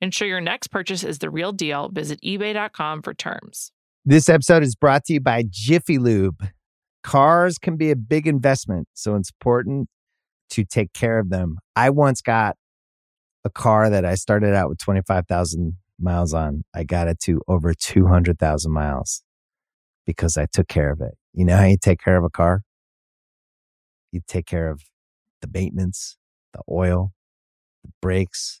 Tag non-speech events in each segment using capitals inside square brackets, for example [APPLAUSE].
Ensure your next purchase is the real deal. Visit eBay.com for terms. This episode is brought to you by Jiffy Lube. Cars can be a big investment, so it's important to take care of them. I once got a car that I started out with 25,000 miles on. I got it to over 200,000 miles because I took care of it. You know how you take care of a car? You take care of the maintenance, the oil, the brakes,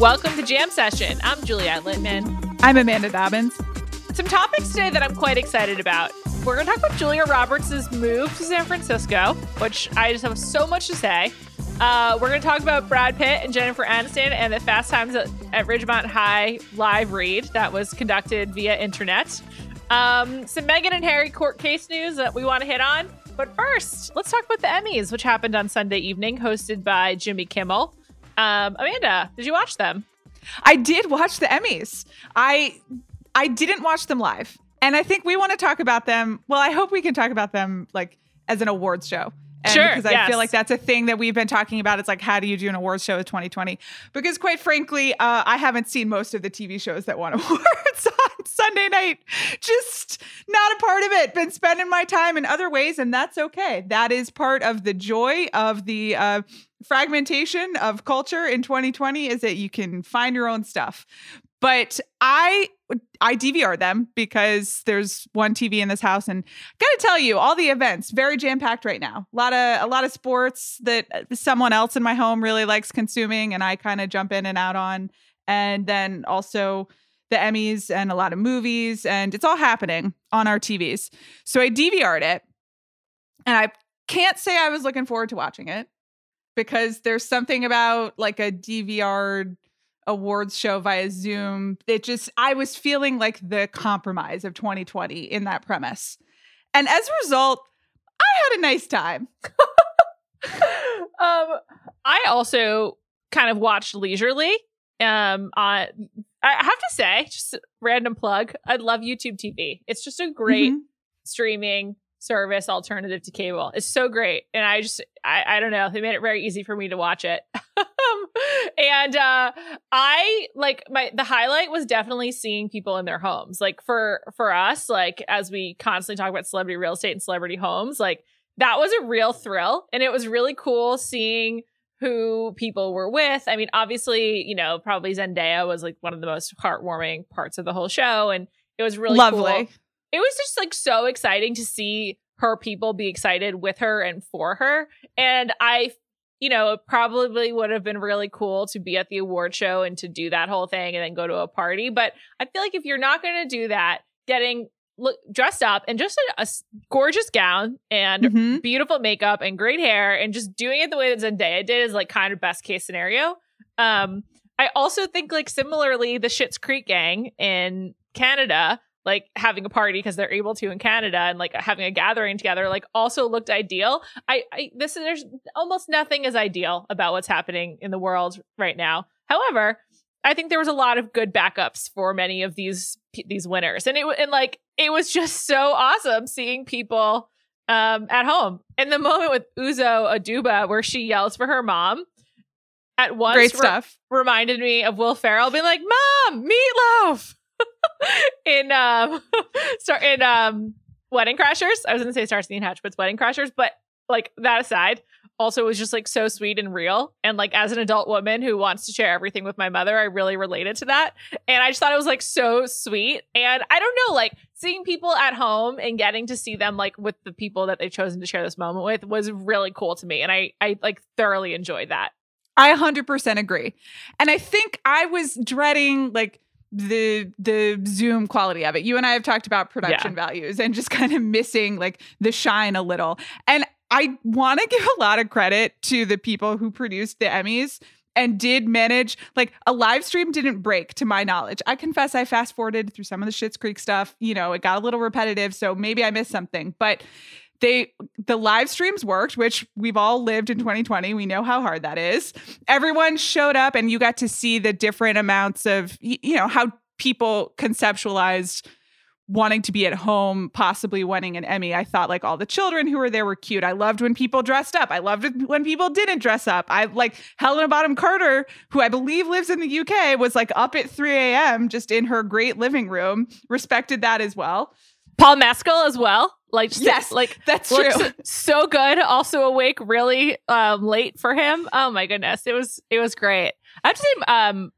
Welcome to Jam Session. I'm Juliet Litman. I'm Amanda Dobbins. Some topics today that I'm quite excited about. We're going to talk about Julia Roberts' move to San Francisco, which I just have so much to say. Uh, we're going to talk about Brad Pitt and Jennifer Aniston and the Fast Times at, at Ridgemont High live read that was conducted via internet. Um, some Meghan and Harry court case news that we want to hit on. But first, let's talk about the Emmys, which happened on Sunday evening, hosted by Jimmy Kimmel. Um, Amanda, did you watch them? I did watch the Emmys. I I didn't watch them live. And I think we want to talk about them. Well, I hope we can talk about them like as an awards show. And sure. Because I yes. feel like that's a thing that we've been talking about. It's like, how do you do an awards show with 2020? Because quite frankly, uh, I haven't seen most of the TV shows that won [LAUGHS] awards on Sunday night. Just not a part of it. Been spending my time in other ways, and that's okay. That is part of the joy of the uh, fragmentation of culture in 2020 is that you can find your own stuff. But I I DVR them because there's one TV in this house, and gotta tell you, all the events very jam packed right now. A lot of a lot of sports that uh, someone else in my home really likes consuming, and I kind of jump in and out on, and then also the Emmys and a lot of movies, and it's all happening on our TVs. So I DVR'd it, and I can't say I was looking forward to watching it because there's something about like a DVR awards show via Zoom. It just, I was feeling like the compromise of 2020 in that premise. And as a result, I had a nice time. [LAUGHS] um, I also kind of watched leisurely. Um, on I have to say, just random plug. I love YouTube TV. It's just a great mm-hmm. streaming service alternative to cable. It's so great. And I just I, I don't know, they made it very easy for me to watch it. [LAUGHS] and uh I like my the highlight was definitely seeing people in their homes. Like for for us, like as we constantly talk about celebrity real estate and celebrity homes, like that was a real thrill. And it was really cool seeing who people were with. I mean, obviously, you know, probably Zendaya was like one of the most heartwarming parts of the whole show. And it was really lovely. Cool. It was just like so exciting to see her people be excited with her and for her. And I, you know, it probably would have been really cool to be at the award show and to do that whole thing and then go to a party. But I feel like if you're not going to do that, getting look dressed up and just a, a gorgeous gown and mm-hmm. beautiful makeup and great hair and just doing it the way that Zendaya did is like kind of best case scenario. Um, I also think like similarly, the Schitt's Creek gang in Canada like having a party because they're able to in Canada and like having a gathering together like also looked ideal. I, I this there's almost nothing is ideal about what's happening in the world right now. However, I think there was a lot of good backups for many of these these winners, and it and like it was just so awesome seeing people um at home. And the moment with Uzo Aduba where she yells for her mom at once Great stuff. Re- reminded me of Will Ferrell being like, "Mom, meatloaf." [LAUGHS] in um [LAUGHS] start in um Wedding Crashers. I was to say Starsky and Hutch, but it's Wedding Crashers. But like that aside, also it was just like so sweet and real. And like as an adult woman who wants to share everything with my mother, I really related to that. And I just thought it was like so sweet. And I don't know, like seeing people at home and getting to see them like with the people that they've chosen to share this moment with was really cool to me. And I I like thoroughly enjoyed that. I 100% agree. And I think I was dreading like the the zoom quality of it. You and i have talked about production yeah. values and just kind of missing like the shine a little. And i want to [LAUGHS] give a lot of credit to the people who produced the emmys and did manage like a live stream didn't break to my knowledge. I confess i fast forwarded through some of the Schitt's Creek stuff. You know it got a little repetitive so maybe i missed something. But they the live streams worked which we've all lived in 2020 we know how hard that is everyone showed up and you got to see the different amounts of you know how people conceptualized wanting to be at home, possibly winning an Emmy. I thought like all the children who were there were cute. I loved when people dressed up. I loved when people didn't dress up. I like Helena Bonham Carter, who I believe lives in the UK, was like up at 3 a.m. just in her great living room. Respected that as well. Paul Mescal as well. Like yes, like that's true. [LAUGHS] So good. Also awake really um, late for him. Oh my goodness, it was it was great. I have to say, um,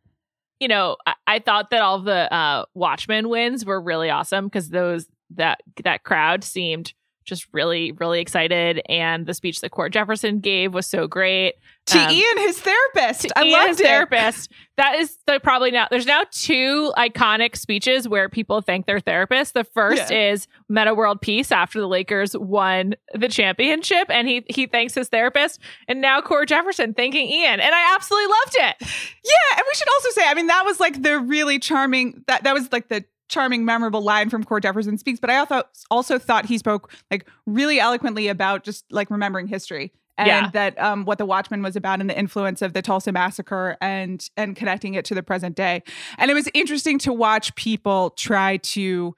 you know, I, I thought that all the uh, Watchmen wins were really awesome because those that that crowd seemed just really, really excited. And the speech that Cord Jefferson gave was so great. To um, Ian, his therapist. I love his it. therapist. That is the probably now there's now two iconic speeches where people thank their therapist. The first yeah. is Metta World Peace after the Lakers won the championship, and he he thanks his therapist. And now Cord Jefferson thanking Ian. And I absolutely loved it. Yeah. And we should also say, I mean, that was like the really charming that that was like the charming, memorable line from Cord Jefferson speaks, but I also also thought he spoke like really eloquently about just like remembering history and yeah. that um, what the Watchmen was about and the influence of the Tulsa massacre and and connecting it to the present day. And it was interesting to watch people try to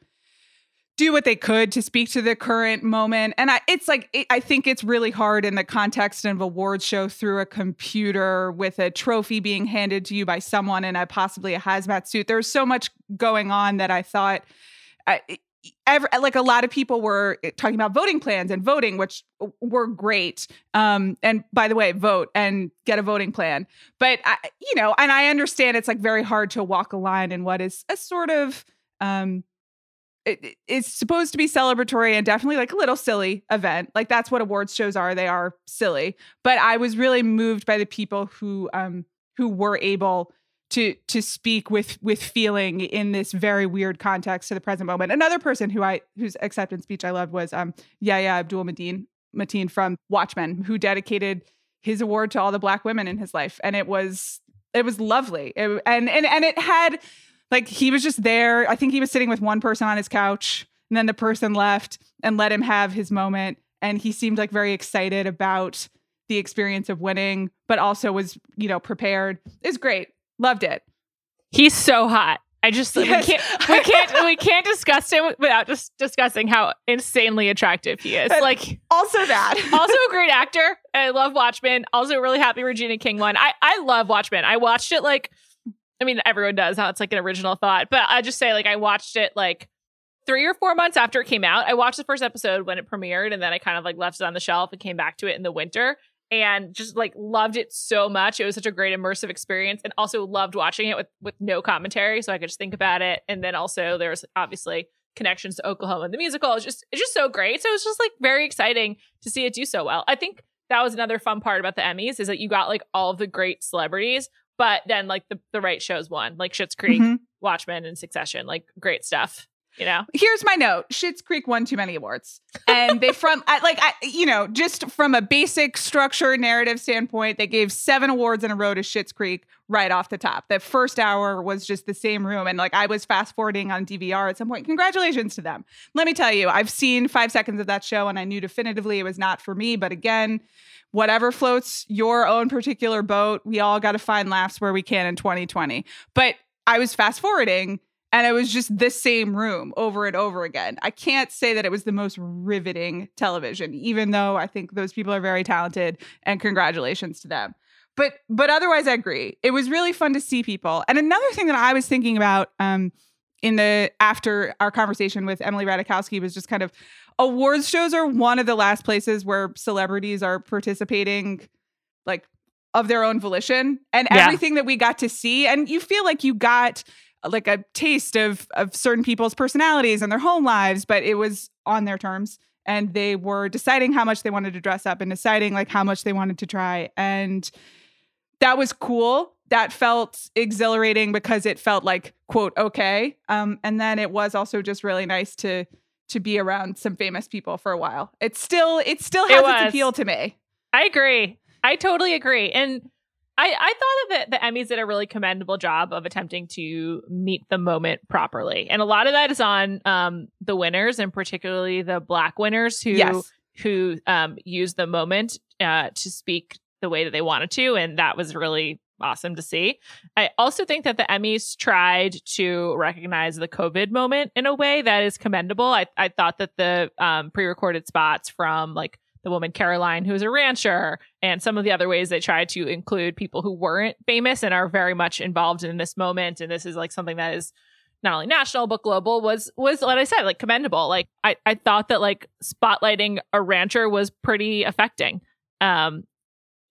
do what they could to speak to the current moment. And I, it's like, it, I think it's really hard in the context of a awards show through a computer with a trophy being handed to you by someone in a possibly a hazmat suit. There's so much going on that I thought, Every, like a lot of people were talking about voting plans and voting, which were great. Um, and by the way, vote and get a voting plan. But I, you know, and I understand it's like very hard to walk a line in what is a sort of um, it, it's supposed to be celebratory and definitely like a little silly event. Like that's what awards shows are. They are silly. But I was really moved by the people who um who were able to to speak with with feeling in this very weird context to the present moment. Another person who I whose acceptance speech I loved was um Yahya Abdul Mateen Mateen from Watchmen, who dedicated his award to all the black women in his life. And it was it was lovely. It, and and and it had like he was just there. I think he was sitting with one person on his couch and then the person left and let him have his moment. And he seemed like very excited about the experience of winning, but also was, you know, prepared. It's great. Loved it. He's so hot. I just yes. we can't we [LAUGHS] can't we can't discuss him without just discussing how insanely attractive he is. Like also that. [LAUGHS] also a great actor. I love Watchmen. Also really happy Regina King won. I I love Watchmen. I watched it like I mean, everyone does how it's like an original thought, but I just say like I watched it like three or four months after it came out. I watched the first episode when it premiered, and then I kind of like left it on the shelf and came back to it in the winter and just like loved it so much. It was such a great immersive experience, and also loved watching it with with no commentary, so I could just think about it. And then also there's obviously connections to Oklahoma and the musical. It's just it's just so great. So it's just like very exciting to see it do so well. I think that was another fun part about the Emmys is that you got like all of the great celebrities but then like the, the right shows won, like Schitt's Creek, mm-hmm. Watchmen, and Succession, like great stuff. You know, here's my note: Schitt's Creek won too many awards, and they from I, like I, you know, just from a basic structure narrative standpoint, they gave seven awards in a row to Schitt's Creek. Right off the top. The first hour was just the same room. And like I was fast forwarding on DVR at some point. Congratulations to them. Let me tell you, I've seen five seconds of that show and I knew definitively it was not for me. But again, whatever floats your own particular boat, we all got to find laughs where we can in 2020. But I was fast forwarding and it was just the same room over and over again. I can't say that it was the most riveting television, even though I think those people are very talented and congratulations to them. But but otherwise, I agree. It was really fun to see people. And another thing that I was thinking about um, in the after our conversation with Emily Ratajkowski was just kind of awards shows are one of the last places where celebrities are participating, like of their own volition, and Yeah. everything that we got to see, and you feel like you got like a taste of of certain people's personalities and their home lives, but it was on their terms and they were deciding how much they wanted to dress up and deciding like how much they wanted to try and that was cool. That felt exhilarating because it felt like quote okay. Um and then it was also just really nice to to be around some famous people for a while. It still it still has was. its appeal to me. I agree. I totally agree. And I, I thought that the, the Emmys did a really commendable job of attempting to meet the moment properly. And a lot of that is on um, the winners and particularly the black winners who Yes. who um, used the moment uh, to speak the way that they wanted to. And that was really awesome to see. I also think that the Emmys tried to recognize the COVID moment in a way that is commendable. I, I thought that the um, pre recorded spots from like the woman Caroline, who's a rancher, and some of the other ways they tried to include people who weren't famous and are very much involved in this moment. And this is like something that is not only national but global was was like I said like commendable. Like I I thought that like spotlighting a rancher was pretty affecting. Um,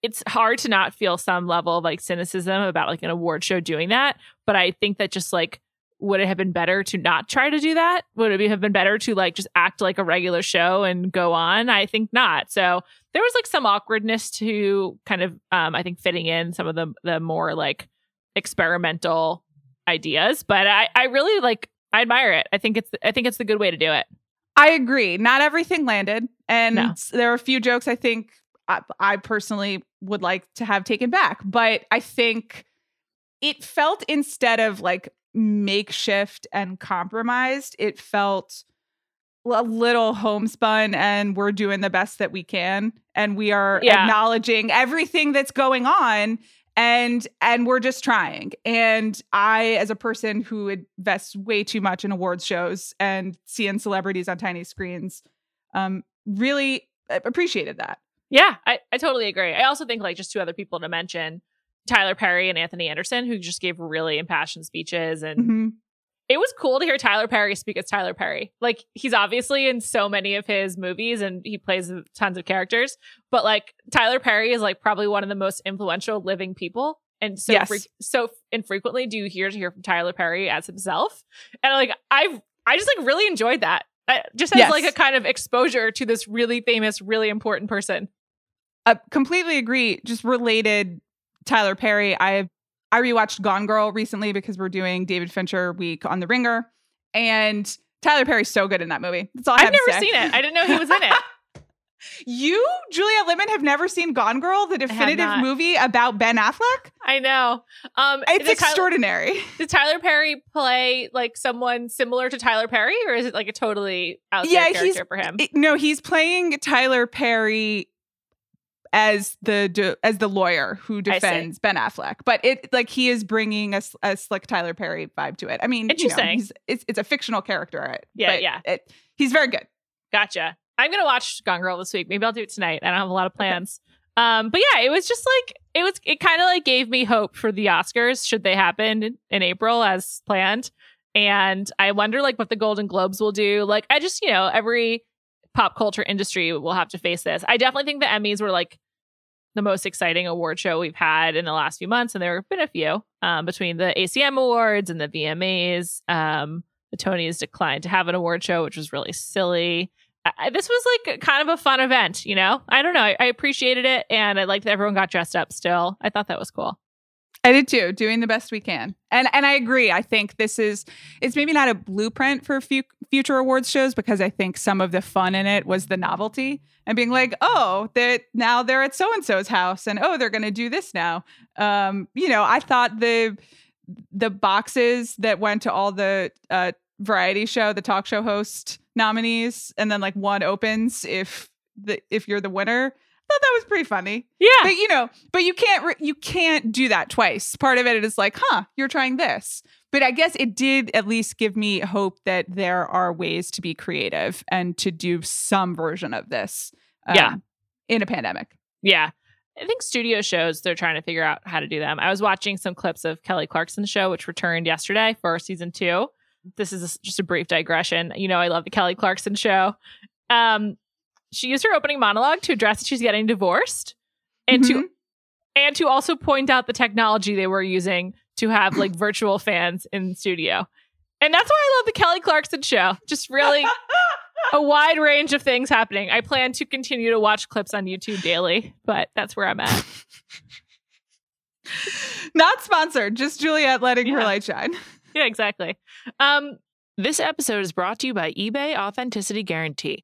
it's hard to not feel some level of like cynicism about like an award show doing that, but I think that just like would it have been better to not try to do that? Would it have been better to like just act like a regular show and go on? I think not. So there was like some awkwardness to kind of um I think fitting in some of the the more like experimental ideas, but I I really like I admire it. I think it's I think it's the good way to do it. I agree. Not everything landed, and No. there are a few jokes I think I, I personally would like to have taken back. But I think it felt instead of like makeshift and compromised, it felt a little homespun, and we're doing the best that we can, and we are Yeah. acknowledging everything that's going on. And and we're just trying. And I, as a person who invests way too much in awards shows and seeing celebrities on tiny screens, um, really appreciated that. Yeah, I, I totally agree. I also think like just two other people to mention, Tyler Perry and Anthony Anderson, who just gave really impassioned speeches and Mhm. it was cool to hear Tyler Perry speak as Tyler Perry. Like he's obviously in so many of his movies and he plays tons of characters, but like Tyler Perry is like probably one of the most influential living people. And so Yes. fre- so infrequently do you hear to hear from Tyler Perry as himself. And like I've I just like really enjoyed that. I, just as Yes. like a kind of exposure to this really famous, really important person. I completely agree. Just related, Tyler Perry. I I rewatched Gone Girl recently because we're doing David Fincher week on The Ringer, and Tyler Perry's so good in that movie. That's all I I've have to never seen it. I didn't know he was in it. [LAUGHS] You, Julia Litman, have never seen Gone Girl, the definitive movie about Ben Affleck? I know. Um, It's did Tyler- extraordinary. [LAUGHS] Did Tyler Perry play like someone similar to Tyler Perry, or is it like a totally out Yeah, character for him? It- no, he's playing Tyler Perry as the de- as the lawyer who defends Ben Affleck, but it like he is bringing a, a slick Tyler Perry vibe to it. I mean, you know, Interesting. he's, it's it's a fictional character, right? Yeah, but yeah. It, he's very good. Gotcha. I'm gonna watch Gone Girl this week. Maybe I'll do it tonight. I don't have a lot of plans. Um, but yeah, it was just like it was. It kind of like gave me hope for the Oscars should they happen in, in April as planned. And I wonder like what the Golden Globes will do. Like I just you know every pop culture industry will have to face this. I definitely think the Emmys were like the most exciting award show we've had in the last few months, and there have been a few um, between the ACM awards and the VMAs. Um, the Tonys declined to have an award show, which was really silly. I, this was like kind of a fun event, you know. I don't know. I, I appreciated it, and I liked that everyone got dressed up. Still, I thought that was cool. I did too, doing the best we can. And and I agree. I think this is it's maybe not a blueprint for fu- future awards shows because I think some of the fun in it was the novelty and being like, "Oh, that now they're at so and so's house and oh, they're going to do this now." Um, you know, I thought the the boxes that went to all the uh variety show, the talk show host nominees and then like one opens if the if you're the winner thought that was pretty funny. Yeah. But you know, but you can't re- you can't do that twice. Part of it is like, huh, you're trying this. But I guess it did at least give me hope that there are ways to be creative and to do some version of this. um, Yeah. In a pandemic. Yeah. I think studio shows, they're trying to figure out how to do them. I was watching some clips of Kelly Clarkson's show, which returned yesterday for season two. This is just a brief digression. You know, I love the Kelly Clarkson show. Um, she used her opening monologue to address that she's getting divorced and to Mhm. and to also point out the technology they were using to have like [LAUGHS] virtual fans in studio. And that's why I love the Kelly Clarkson show. Just really a [LAUGHS] wide range of things happening. I plan to continue to watch clips on YouTube daily, but that's where I'm at. [LAUGHS] Not sponsored, just Juliet letting her light shine. yeah, exactly. Um, this episode is brought to you by eBay Authenticity Guarantee.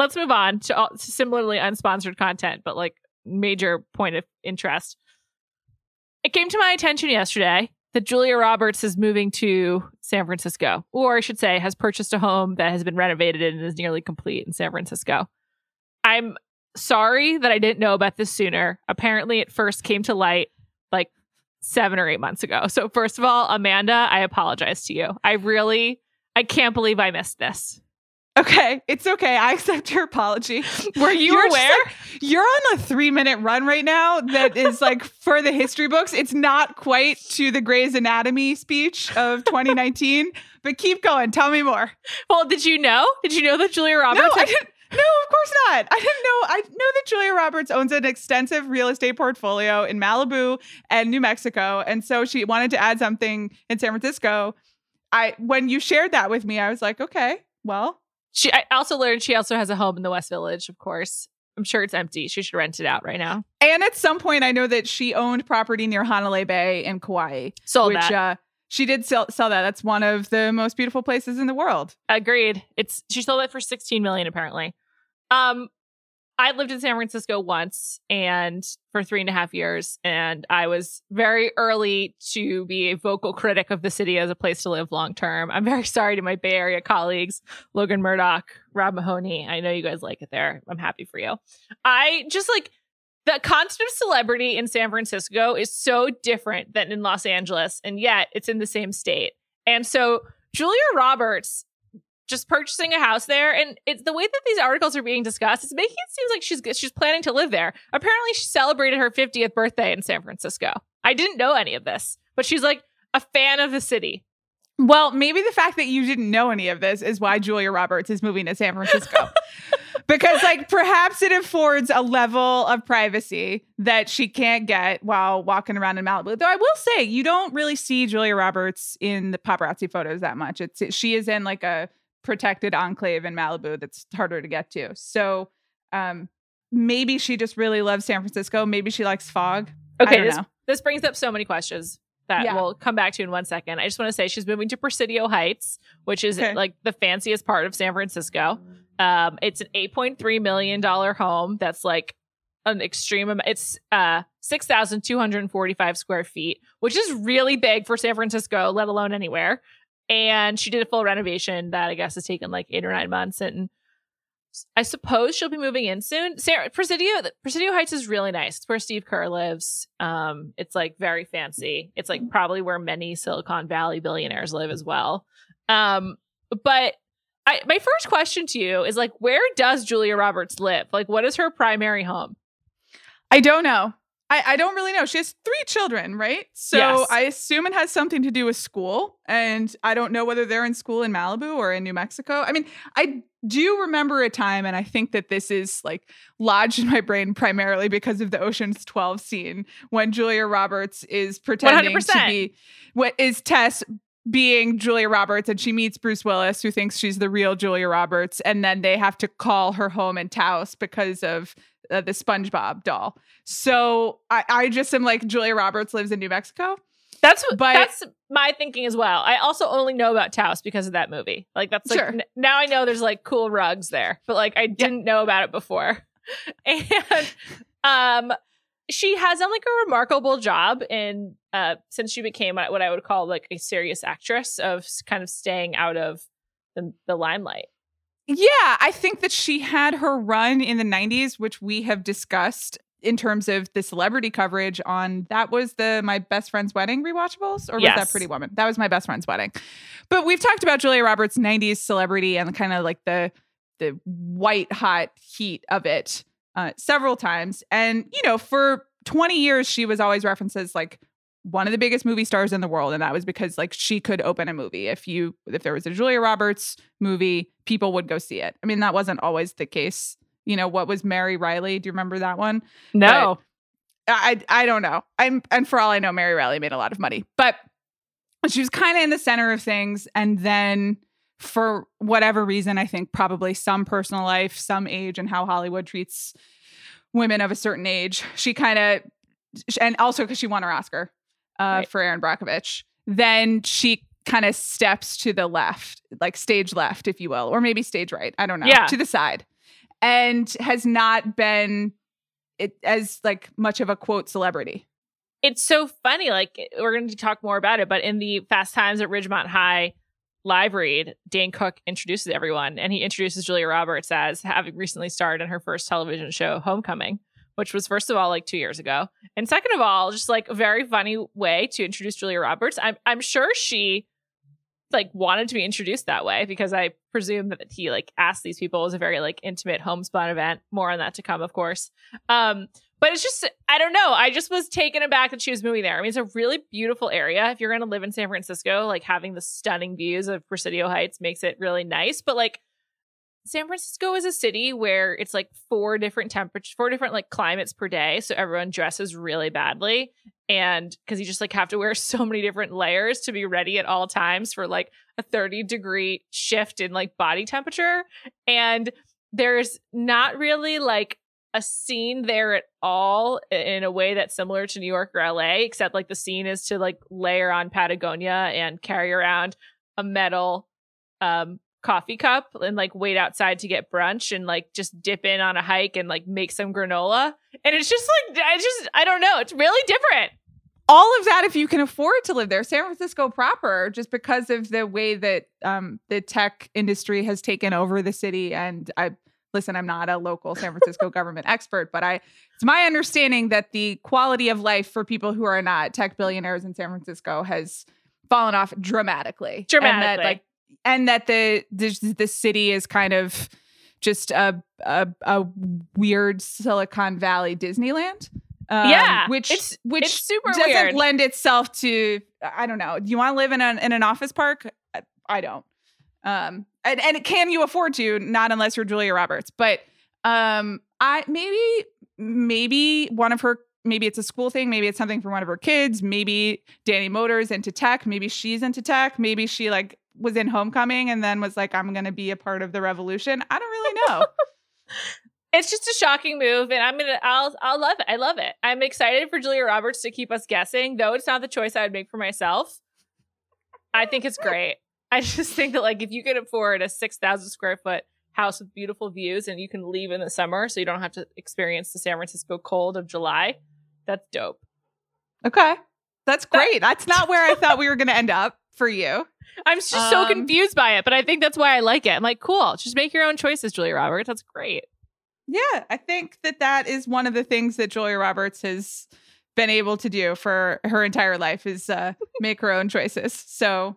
Let's move on to, all, to similarly unsponsored content, but like major point of interest. It came to my attention yesterday that Julia Roberts is moving to San Francisco, or I should say, has purchased a home that has been renovated and is nearly complete in San Francisco. I'm sorry that I didn't know about this sooner. Apparently, it first came to light like seven or eight months ago. So, first of all, Amanda, I apologize to you. I really, I can't believe I missed this. Okay, it's okay. I accept your apology. Were you You're aware? like- you're on a three minute run right now that is like [LAUGHS] for the history books. It's not quite to the Grey's Anatomy speech of [LAUGHS] 2019, but keep going. Tell me more. well, did you know? Did you know that Julia Roberts? no, I had- didn't. No, of course not. I didn't know. I know that Julia Roberts owns an extensive real estate portfolio in Malibu and New Mexico, and so she wanted to add something in San Francisco. I when you shared that with me, I was like, okay, well, she, I also learned she also has a home in the West Village. Of course, I'm sure it's empty. She should rent it out right now. And at some point, I know that she owned property near Hanalei Bay in Kauai, Sold which that. uh, she did sell, sell that. That's one of the most beautiful places in the world. Agreed. It's she sold it for 16 million apparently. Um I lived in San Francisco once and for three and a half years, and I was very early to be a vocal critic of the city as a place to live long term. I'm very [LAUGHS] sorry to my Bay Area colleagues, Logan Murdock, Rob Mahoney. I know you guys like it there. I'm happy for you. I just like the concept of celebrity in San Francisco is so different than in Los Angeles, and yet it's in the same state. And so Julia Roberts just purchasing a house there, and it's the way that these articles are being discussed. It's making it seems like she's she's planning to live there. Apparently, she celebrated her 50th birthday in San Francisco. I didn't know any of this, but she's like a fan of the city. Well, maybe the fact that you didn't know any of this is why Julia Roberts is moving to San Francisco. [LAUGHS] because, like, perhaps it affords a level of privacy that she can't get while walking around in Malibu. Though I will say, you don't really see Julia Roberts in the paparazzi photos that much. It's she is in like a protected enclave in Malibu that's harder to get to. So, um, maybe she just really loves San Francisco. Maybe she likes fog. I Okay, don't this know. this brings up so many questions that Yeah. we'll come back to in one second. I just want to say she's moving to Presidio Heights, which is Okay. like the fanciest part of San Francisco. Um, it's an eight point three million dollar home that's like an extreme amount. It's uh 6,245 square feet, which is really big for San Francisco, let alone anywhere. And she did a full renovation that I guess has taken like eight or nine months. And I suppose she'll be moving in soon. Sarah Presidio, Presidio Heights is really nice. It's where Steve Kerr lives. Um, it's like very fancy. It's like probably where many Silicon Valley billionaires live as well. Um, but I, my first question to you is like, where does Julia Roberts live? Like, what is her primary home? I don't know. I, I don't really know. She has three children, right? So Yes. I assume it has something to do with school. And I don't know whether they're in school in Malibu or in New Mexico. I mean, I do remember a time, and I think that this is like lodged in my brain primarily because of the Ocean's 12 scene when Julia Roberts is pretending to 100%. be what is Tess being Julia Roberts and she meets Bruce Willis who thinks she's the real Julia Roberts and then they have to call her home in Taos because of uh, the SpongeBob doll. So I, I just am like Julia Roberts lives in New Mexico. That's what But- that's my thinking as well. I also only know about Taos because of that movie. Like that's like Sure. n- now I know there's like cool rugs there, but like I didn't know about it before. [LAUGHS] And um she has done like a remarkable job in uh since she became what I would call like a serious actress of kind of staying out of the, the limelight. Yeah, I think that she had her run in the 90s, which we have discussed in terms of the celebrity coverage on that was the my best friend's wedding rewatchables or was that pretty woman? That was my best friend's wedding. But we've talked about julia roberts 90s celebrity and kind of like the the white hot heat of it uh, several times. And you know for 20 years she was always referenced as like one of the biggest movie stars in the world and that was because like she could open a movie. If you if there was a julia roberts movie people would go see it. I mean that wasn't always the case. You know what was mary reilly? Do you remember that one? No. I I don't know. I'm and for all I know, Mary Reilly made a lot of money, but she was kind of in the center of things, and then for whatever reason, I think probably some personal life, some age, and how Hollywood treats women of a certain age, she kind of, and also because she won her Oscar uh, Right. for Erin Brockovich, then she kind of steps to the left, like stage left, if you will, or maybe stage right. I don't know. Yeah. To the side, and has not been it as like much of a quote celebrity. it's so funny. Like we're going to talk more about it, but in the Fast Times at Ridgemont High live read, Dane Cook introduces everyone, and he introduces Julia Roberts as having recently starred in her first television show, Homecoming, which was first of all like two years ago, and second of all, just like a very funny way to introduce Julia Roberts. I'm I'm sure she like wanted to be introduced that way because I presume that he like asked these people it was a very like intimate homespun event. More on that to come, of course. Um, but it's just I don't know. I just was taken aback that she was moving there. I mean, it's a really beautiful area. If you're going to live in San Francisco, like having the stunning views of Presidio Heights makes it really nice. But like San Francisco is a city where it's like four different temperatures, four different like climates per day. So everyone dresses really badly. And because you just like have to wear [LAUGHS] so many different layers to be ready at all times for like a 30 degree shift in like body temperature. And there's not really like a scene there at all in a way that's similar to New York or LA, except like the scene is to like layer on Patagonia and carry around a metal um coffee cup and like wait outside to get brunch and like just dip in on a hike and like make some granola. And it's just like I just I don't know, it's really different. All of that, if you can afford to live there, San Francisco proper, just because of the way that um, the tech industry has taken over the city. And I listen, I'm not a local San Francisco government expert, but I it's my understanding that the quality of life for people who are not tech billionaires in San Francisco has fallen off dramatically. And that, Dramatically. like, and that the the, the city is kind of just a, a a weird Silicon Valley Disneyland. Um, Yeah, which it's- which it's super doesn't weird. lend itself to I don't know. Do you want to live in an in an office park? I don't. Um, and and can you afford to? Not unless you're Julia Roberts. But um, I maybe maybe one of her maybe it's a school thing maybe it's something for one of her kids maybe danny motors into tech maybe she's into tech maybe she like was in homecoming and then was like i'm gonna be a part of the revolution i don't really know [LAUGHS] It's just a shocking move, and I'm gonna I'll I'll love it. I love it. I'm excited for Julia Roberts to keep us guessing, though it's not the choice I would make for myself. I think it's great. I just [LAUGHS] think that like if you could afford a six thousand square foot house with beautiful views and you can leave in the summer so you don't have to experience the San Francisco cold of July. That's dope. Okay. That's great. That's not where I thought we were going to end up for you. [LAUGHS] I'm just so Um, confused by it, but I think that's why I like it. I'm like, cool. Just make your own choices, Julia Roberts. That's great. Yeah, I think that that is one of the things that Julia Roberts has been able to do for her entire life is uh, make her own choices. So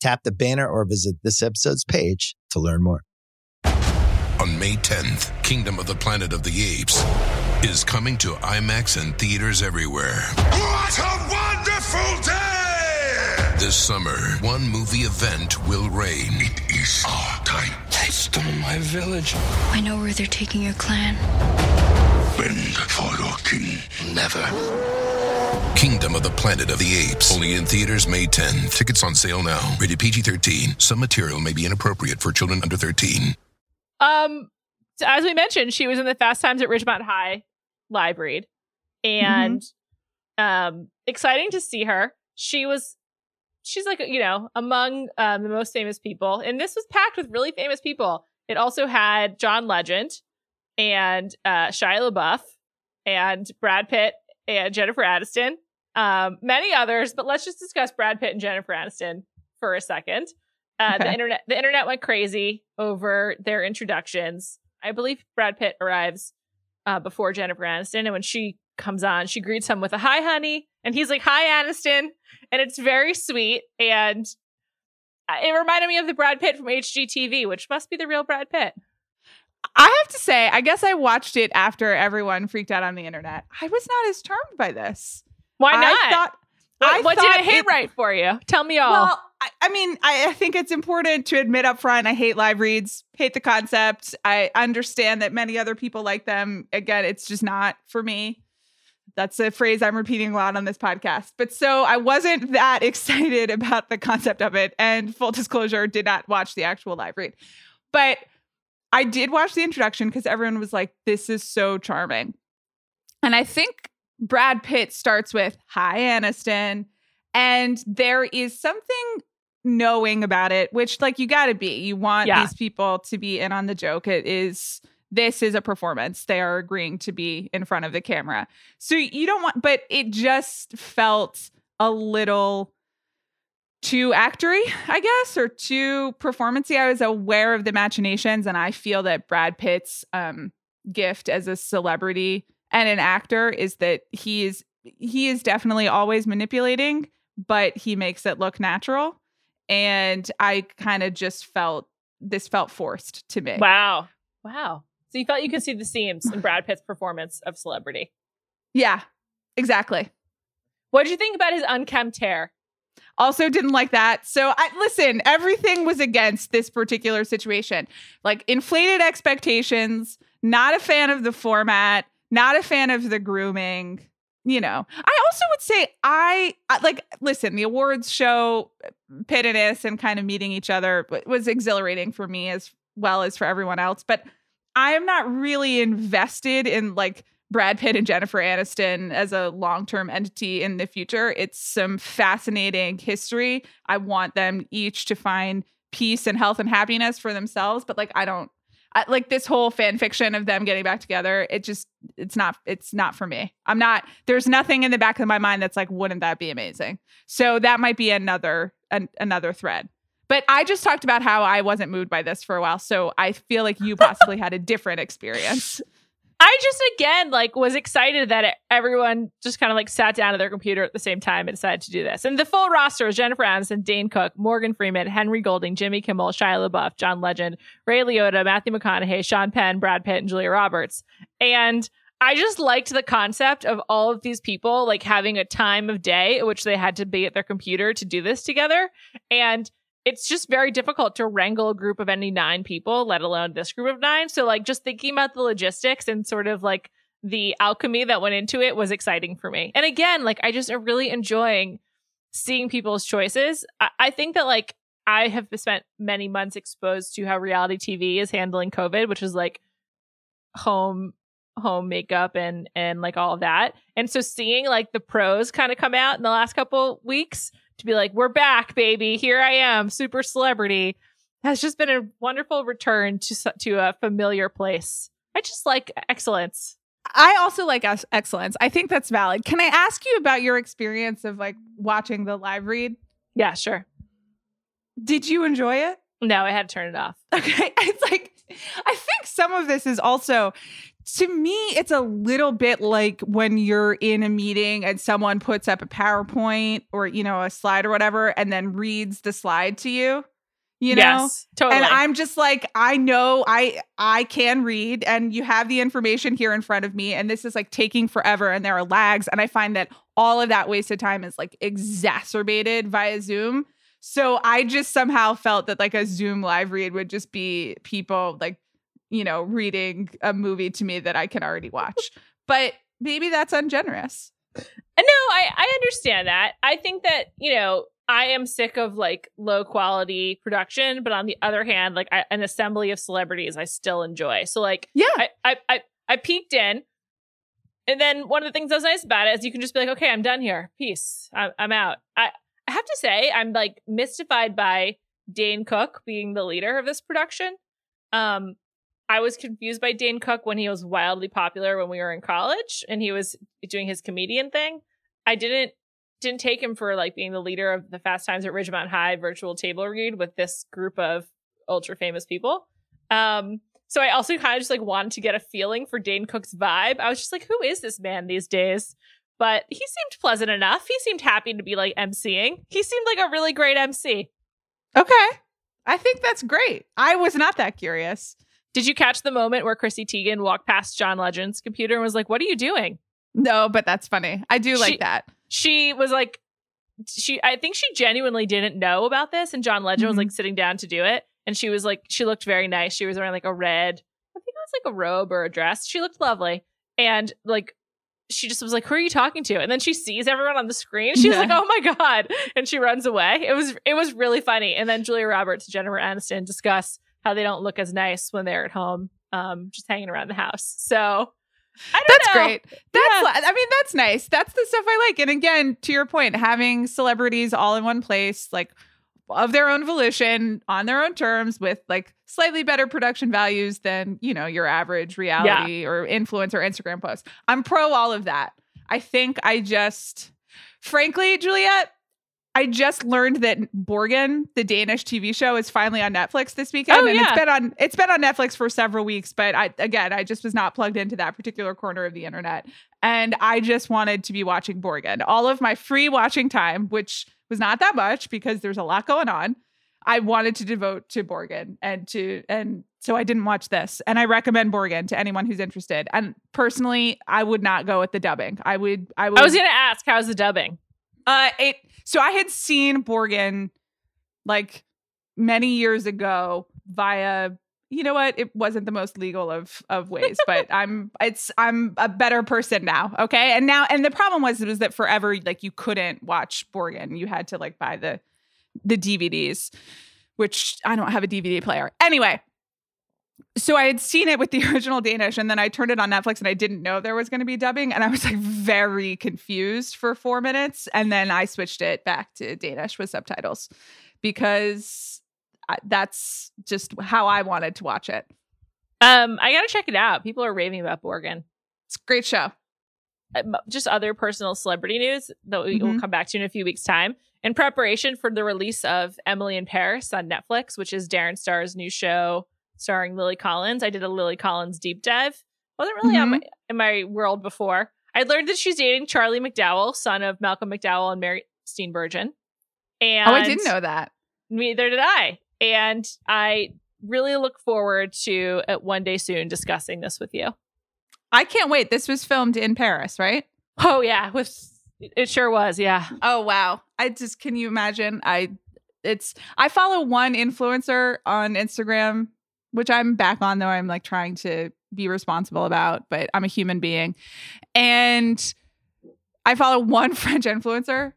Tap the banner or visit this episode's page to learn more. On May 10th, Kingdom of the Planet of the Apes is coming to IMAX and theaters everywhere. What a wonderful day! This summer, one movie event will reign. It is our time. They stole my village. I know where they're taking your clan. Bend for your king. Never. Kingdom of the Planet of the Apes. Only in theaters May 10. Tickets on sale now. Rated PG 13. Some material may be inappropriate for children under 13. Um, so as we mentioned, she was in the Fast Times at Ridgemont High live read, and um, exciting to see her. She was, she's like you know among um, the most famous people, and this was packed with really famous people. It also had John Legend and uh, Shia LaBeouf and Brad Pitt and Jennifer Aniston, um, many others. But let's just discuss Brad Pitt and Jennifer Aniston for a second. Uh, The internet, the internet went crazy over their introductions. I believe Brad Pitt arrives uh, before Jennifer Aniston, and when she comes on, she greets him with a "Hi, honey," and he's like, "Hi, Aniston," and it's very sweet. And uh, it reminded me of the Brad Pitt from HGTV, which must be the real Brad Pitt. I have to say, I guess I watched it after everyone freaked out on the internet. I was not as charmed by this. Why not? I thought. what I what thought did it hit it- right for you? Tell me all. Well, I, I mean, I, I think it's important to admit up front I hate live reads, hate the concept. I understand that many other people like them. Again, it's just not for me. That's a phrase I'm repeating a lot on this podcast. But so I wasn't that [LAUGHS] excited about the concept of it. And full disclosure, did not watch the actual live read. But I did watch the introduction because everyone was like, this is so charming. And I think Brad Pitt starts with, Hi, Aniston. And there is something knowing about it, which, like, you got to be. You want Yeah. these people to be in on the joke. It is, this is a performance. They are agreeing to be in front of the camera. So you don't want, but it just felt a little too actory, I guess, or too performancy. I was aware of the machinations, and I feel that Brad Pitt's um, gift as a celebrity and an actor is that he is he is definitely always manipulating, but he makes it look natural. And I kind of just felt this felt forced to me. wow, wow. So you felt you could see the seams in Brad Pitt's performance of celebrity. Yeah, exactly. What did you think about his unkempt hair? Also didn't like that. So I listen, everything was against this particular situation. Like inflated expectations, not a fan of the format, not a fan of the grooming. You know, I also would say I like listen, the awards show Pitt and kind of meeting each other was exhilarating for me as well as for everyone else, but I am not really invested in like Brad Pitt and Jennifer Aniston as a long term entity in the future. It's some fascinating history. I want them each to find peace and health and happiness for themselves, but like I don't. I, like this whole fan fiction of them getting back together, it just it's not it's not for me. I'm not. There's nothing in the back of my mind that's like, wouldn't that be amazing? So that might be another an, another thread. But I just talked about how I wasn't moved by this for a while, so I feel like you [LAUGHS] possibly had a different experience. I just again like was excited that everyone just kind of like sat down at their computer at the same time and decided to do this. And the full roster is Jennifer Aniston, Dane Cook, Morgan Freeman, Henry Golding, Jimmy Kimmel, Shia LaBeouf, John Legend, Ray Liotta, Matthew McConaughey, Sean Penn, Brad Pitt, and Julia Roberts. And I just liked the concept of all of these people like having a time of day at which they had to be at their computer to do this together. And it's just very difficult to wrangle a group of any nine people, let alone this group of nine. So like just thinking about the logistics and sort of like the alchemy that went into it was exciting for me. And again, like I just am really enjoying seeing people's choices. I, I think that like I have spent many months exposed to how reality TV is handling COVID, which is like home home makeup and and like all of that. And so seeing like the pros kind of come out in the last couple weeks to be like, we're back, baby. Here I am, super celebrity, has just been a wonderful return to to a familiar place. I just like excellence. I also like ex- excellence. I think that's valid. Can I ask you about your experience of like watching the live read? Yeah, sure. Did you enjoy it? No, I had to turn it off. Okay. [LAUGHS] It's like, I think some of this is also, to me, it's a little bit like when you're in a meeting and someone puts up a PowerPoint or, you know, a slide or whatever, and then reads the slide to you. You know? yes, totally. And I'm just like, I know I I can read and you have the information here in front of me. And this is like taking forever and there are lags. And I find that all of that wasted time is like exacerbated via Zoom. So I just somehow felt that like a Zoom live read would just be people like, you know, reading a movie to me that I can already watch. but maybe that's ungenerous. No, I, I understand that. I think that, you know, I am sick of like low quality production, but on the other hand, like I, an assembly of celebrities I still enjoy. So like Yeah. I, I I I peeked in, and then one of the things that was nice about it is you can just be like, okay, I'm done here. Peace. I, I'm out. I I have to say I'm like mystified by Dane Cook being the leader of this production. Um, I was confused by Dane Cook when he was wildly popular when we were in college and he was doing his comedian thing. I didn't didn't take him for like being the leader of the Fast Times at Ridgemont High virtual table read with this group of ultra famous people. Um, so I also kind of just like wanted to get a feeling for Dane Cook's vibe. I was just like, who is this man these days? But he seemed pleasant enough. He seemed happy to be like emceeing. He seemed like a really great MC. Okay. I think that's great. I was not that curious. Did you catch the moment where Chrissy Teigen walked past John Legend's computer and was like, "What are you doing?" No, but that's funny. I do like She- that. She was like, she. I think she genuinely didn't know about this, and John Legend was Mhm. like sitting down to do it, and she was like, she looked very nice. She was wearing like a red, I think it was like a robe or a dress. She looked lovely, and like. She just was like, "Who are you talking to?" And then she sees everyone on the screen. She's Yeah. like, [LAUGHS] "Oh my god!" And she runs away. It was it was really funny. And then Julia Roberts and Jennifer Aniston discuss how they don't look as nice when they're at home, um, just hanging around the house. So I don't That's know. great. That's li- I mean that's nice. That's the stuff I like. And again, to your point, having celebrities all in one place like of their own volition on their own terms with like slightly better production values than, you know, your average reality or influencer Instagram post. I'm pro all of that. I think I just frankly, Juliet, I just learned that Borgen, the Danish TV show, is finally on Netflix this weekend. Oh, and yeah. it's been on it's been on Netflix for several weeks, but I again I just was not plugged into that particular corner of the internet. And I just wanted to be watching Borgen. All of my free watching time, which was not that much because there's a lot going on, I wanted to devote to Borgen and to and so I didn't watch this. And I recommend Borgen to anyone who's interested. And personally, I would not go with the dubbing. I would I would I was gonna ask, how's the dubbing? Uh, it. So I had seen Borgen like many years ago via. You know what? It wasn't the most legal of of ways, [LAUGHS] but I'm it's I'm a better person now. Okay, and now and the problem was was that forever like you couldn't watch Borgen. You had to like buy the the DVDs, which I don't have a DVD player. Anyway, so I had seen it with the [LAUGHS] original Danish, and then I turned it on Netflix, and I didn't know there was going to be dubbing, and I was like very confused for four minutes, and then I switched it back to Danish with subtitles because I, that's just how I wanted to watch it. Um, I gotta check it out. People are raving about Borgen. It's a great show. Um, Just other personal celebrity news that we will Mhm. come back to in a few weeks' time. In preparation for the release of Emily in Paris on Netflix, which is Darren Star's new show starring Lily Collins, I did a Lily Collins deep dive. Wasn't really on Mhm. my, in my world before. I learned that she's dating Charlie McDowell, son of Malcolm McDowell and Mary Steenburgen. And oh, I didn't know that. Neither did I. And I really look forward to uh, one day soon discussing this with you. I can't wait. This was filmed in Paris, right? Oh yeah, with it sure was. Yeah. Oh wow! I just can you imagine? I it's I follow one influencer on Instagram, which I'm back on though. I'm like trying to be responsible about, but I'm a human being. And I follow one [LAUGHS] French influencer.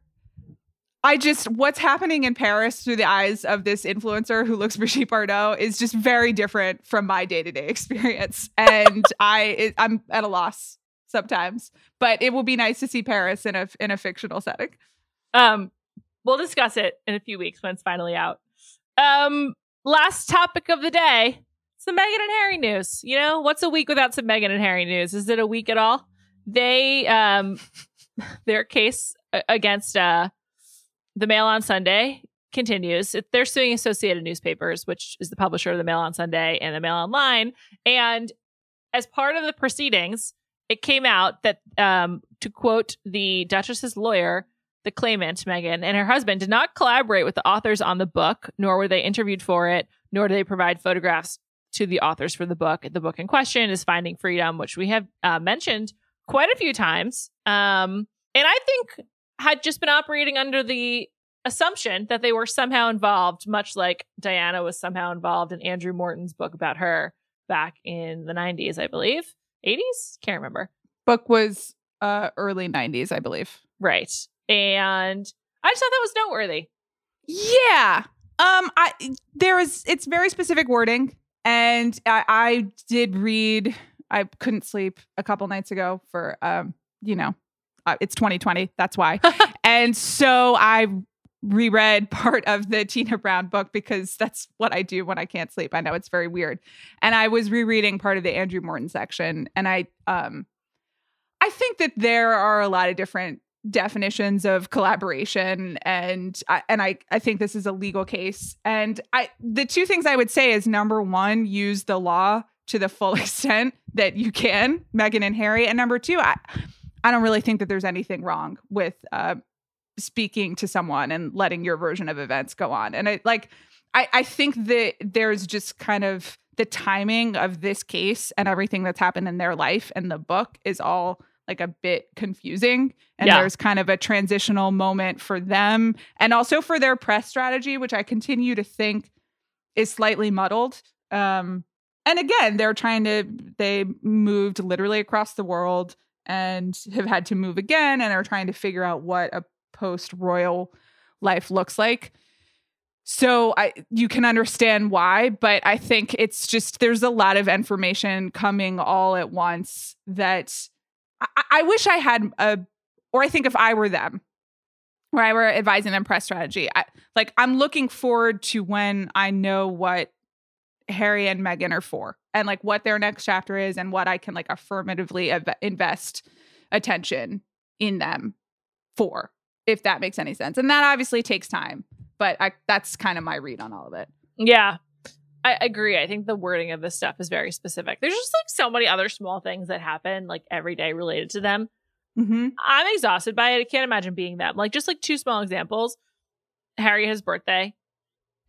I just what's happening in Paris through the eyes of this influencer who looks Brigitte Bardot is just very different from my day to day experience, and I it, I'm at a loss sometimes. But it will be nice to see Paris in a in a fictional setting. Um, we'll discuss it in a few weeks when it's finally out. Um, last topic of the day: some Meghan and Harry news. You know, what's a week without some Meghan and Harry news? Is it a week at all? They um, [LAUGHS] their case against uh the Mail on Sunday continues. They're suing Associated Newspapers, which is the publisher of the Mail on Sunday and the Mail Online. And as part of the proceedings, it came out that, um, to quote the Duchess's lawyer, the claimant, Meghan, and her husband did not collaborate with the authors on the book, nor were they interviewed for it, nor did they provide photographs to the authors for the book. The book in question is Finding Freedom, which we have uh, mentioned quite a few times. Um, and I think had just been operating under the assumption that they were somehow involved, much like Diana was somehow involved in Andrew Morton's book about her back in the 90s, I believe. 80s? Can't remember. Book was uh early 90s, I believe. Right. And I just thought that was noteworthy. Yeah. Um I there is it's very specific wording and I, I did read I couldn't sleep a couple nights ago for um you know uh, it's 2020 that's why [LAUGHS] and so i reread part of the tina brown book because that's what i do when i can't sleep i know it's very weird and i was rereading part of the andrew morton section and i um i think that there are a lot of different definitions of collaboration and I, and I I think this is a legal case and I the two things I would say is number 1 use the law to the full [LAUGHS] extent that you can Meghan and Harry and number 2 I I don't really think that there's anything wrong with uh, speaking to someone and letting your version of events go on. And I like, I, I think that there's just kind of the timing of this case and everything that's happened in their life and the book is all like a bit confusing. And Yeah. there's kind of a transitional moment for them and also for their press strategy, which I continue to think is slightly muddled. Um, and again, they're trying to, they moved literally across the world and have had to move again and are trying to figure out what a post royal life looks like. So I you can understand why, but I think it's just there's a lot of information coming all at once that I, I wish I had a or I think if I were them, where I were advising them press strategy, I, like I'm looking forward to when I know what Harry and Meghan are for and like what their next chapter is and what I can like affirmatively ev- invest attention in them for, if that makes any sense. And that obviously takes time, but I, that's kind of my read on all of it. Yeah. I agree. I think the wording of this stuff is very specific. There's just like so many other small things that happen like every day related to them. Mm-hmm. I'm exhausted by it. I can't imagine being them. Like just like two small examples. Harry his birthday.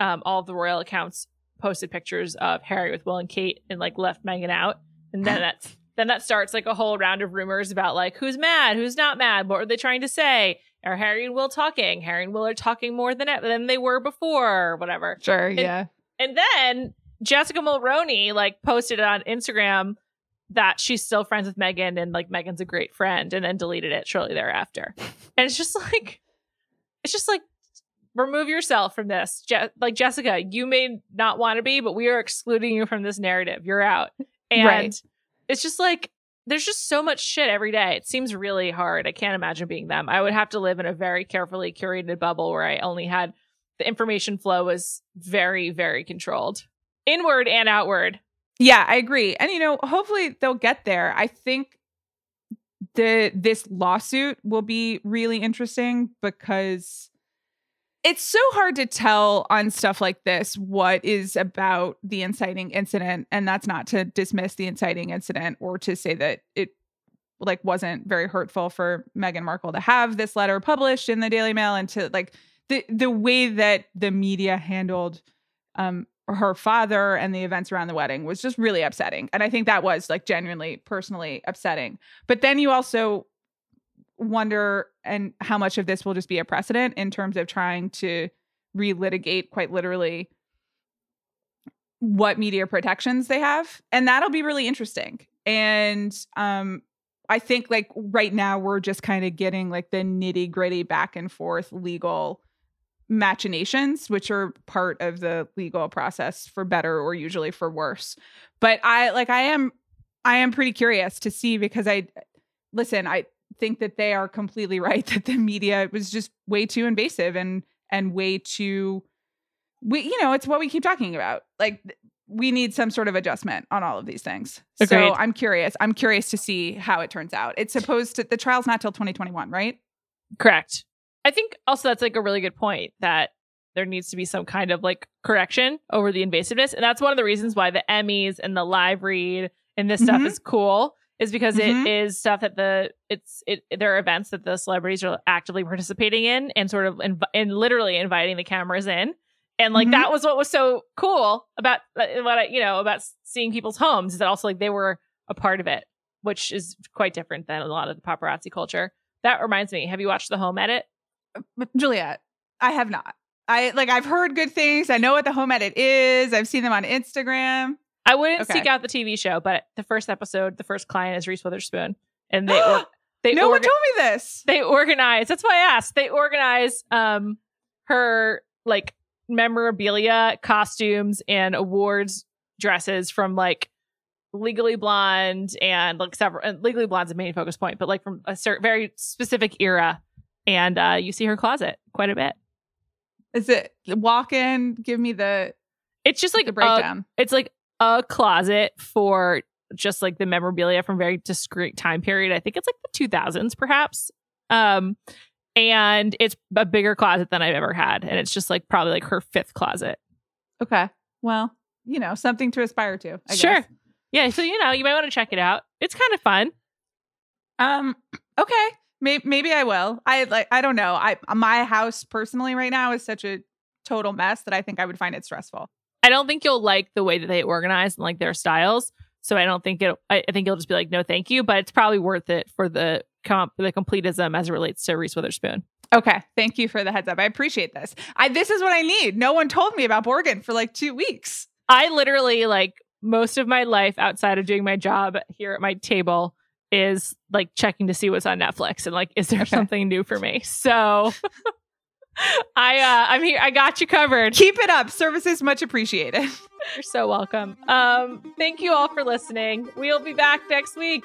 Um, all of the royal accounts posted pictures of Harry with Will and Kate and like left Meghan out. And then that's then that starts like a whole round of rumors about like who's mad, who's not mad, what are they trying to say? Are Harry and Will talking? Harry and Will are talking more than than they were before, whatever. Sure. Yeah. And then Jessica Mulroney like posted on Instagram that she's still friends with Meghan and like Meghan's a great friend and then deleted it shortly thereafter. [LAUGHS] And it's just like it's just like remove yourself from this. Je- like Jessica, you may not want to be, but we are excluding you from this narrative. You're out. And Right. it's just like there's just so much shit every day. It seems really hard. I can't imagine being them. I would have to live in a very carefully curated bubble where I only had the information flow was very, very controlled, inward and outward. Yeah, I agree. And you know, hopefully they'll get there. I think the this lawsuit will be really interesting because it's so hard to tell on stuff like this what is about the inciting incident and that's not to dismiss the inciting incident or to say that it like wasn't very hurtful for Meghan Markle to have this letter published in the Daily Mail and to like the the way that the media handled um her father and the events around the wedding was just really upsetting. And I think that was like genuinely personally upsetting. But then you also wonder and how much of this will just be a precedent in terms of trying to relitigate quite literally what media protections they have and that'll be really interesting and um i think like right now we're just kind of getting like the nitty gritty back and forth legal machinations which are part of the legal process for better or usually for worse. But i like i am i am pretty curious to see because i listen i think that they are completely [LAUGHS] right that the media was just way too invasive and and way too we you know it's what we keep talking about. Like we need some sort of adjustment on all of these things. Agreed. so i'm curious i'm curious to see how it turns out. It's supposed to the trial's not till 2021 right? Correct. I think also that's like a really good point that there needs to be some kind of like correction over the invasiveness. And that's one of the reasons why the Emmys and the live read and this stuff Mhm. is cool is because Mhm. it is stuff that the it's it there are events that the celebrities are actively participating in and sort of inv- and literally inviting the cameras in. And like Mhm. that was what was so cool about uh, what I, you know about seeing people's homes is that also like they were a part of it, which is quite different than a lot of the paparazzi culture. That reminds me, have you watched the home edit? Juliet, I have not. I like I've heard good things. I know what the home edit is. I've seen them on Instagram. I wouldn't Okay. seek out the TV show, but the first episode, the first client is Reese Witherspoon, and they or, [GASPS] they no one told me this. they organize. That's why I asked. They organize um her like memorabilia, costumes, and awards dresses from like Legally Blonde and like several. And Legally Blonde's a main focus point, but like from a certain very specific era. And uh, you see her closet quite a bit. Is it walk in? Give me the It's just like a- breakdown. it's like a closet for just like the memorabilia from very discrete time period. I think it's like the 2000s, perhaps. Um, and it's a bigger closet than I've ever had, and it's just like probably like her fifth closet. okay. Well, you know, something to aspire to. I Sure. Guess. Yeah, so you know, you might want to check it out. It's kind of fun. Um. Okay. Maybe maybe I will. I like. I don't know. I my house personally right now is such a total mess that I think I would find it stressful. I don't think you'll like the way that they organize and like their styles. So I don't think it. I, I think you'll just be like, no, thank you. But it's probably worth it for the comp, the completism as it relates to Reese Witherspoon. Okay. Thank you for the heads up. I appreciate this. I this is what I need. No one told me about Borgen for like two weeks. I literally like most of my life outside of doing my job here at my table is like checking to see what's on Netflix and like is there Okay. something new for me? So [LAUGHS] I uh I'm here I got you covered. Keep it up. Services much appreciated. You're so welcome. Um thank you all for listening. We'll be back next week.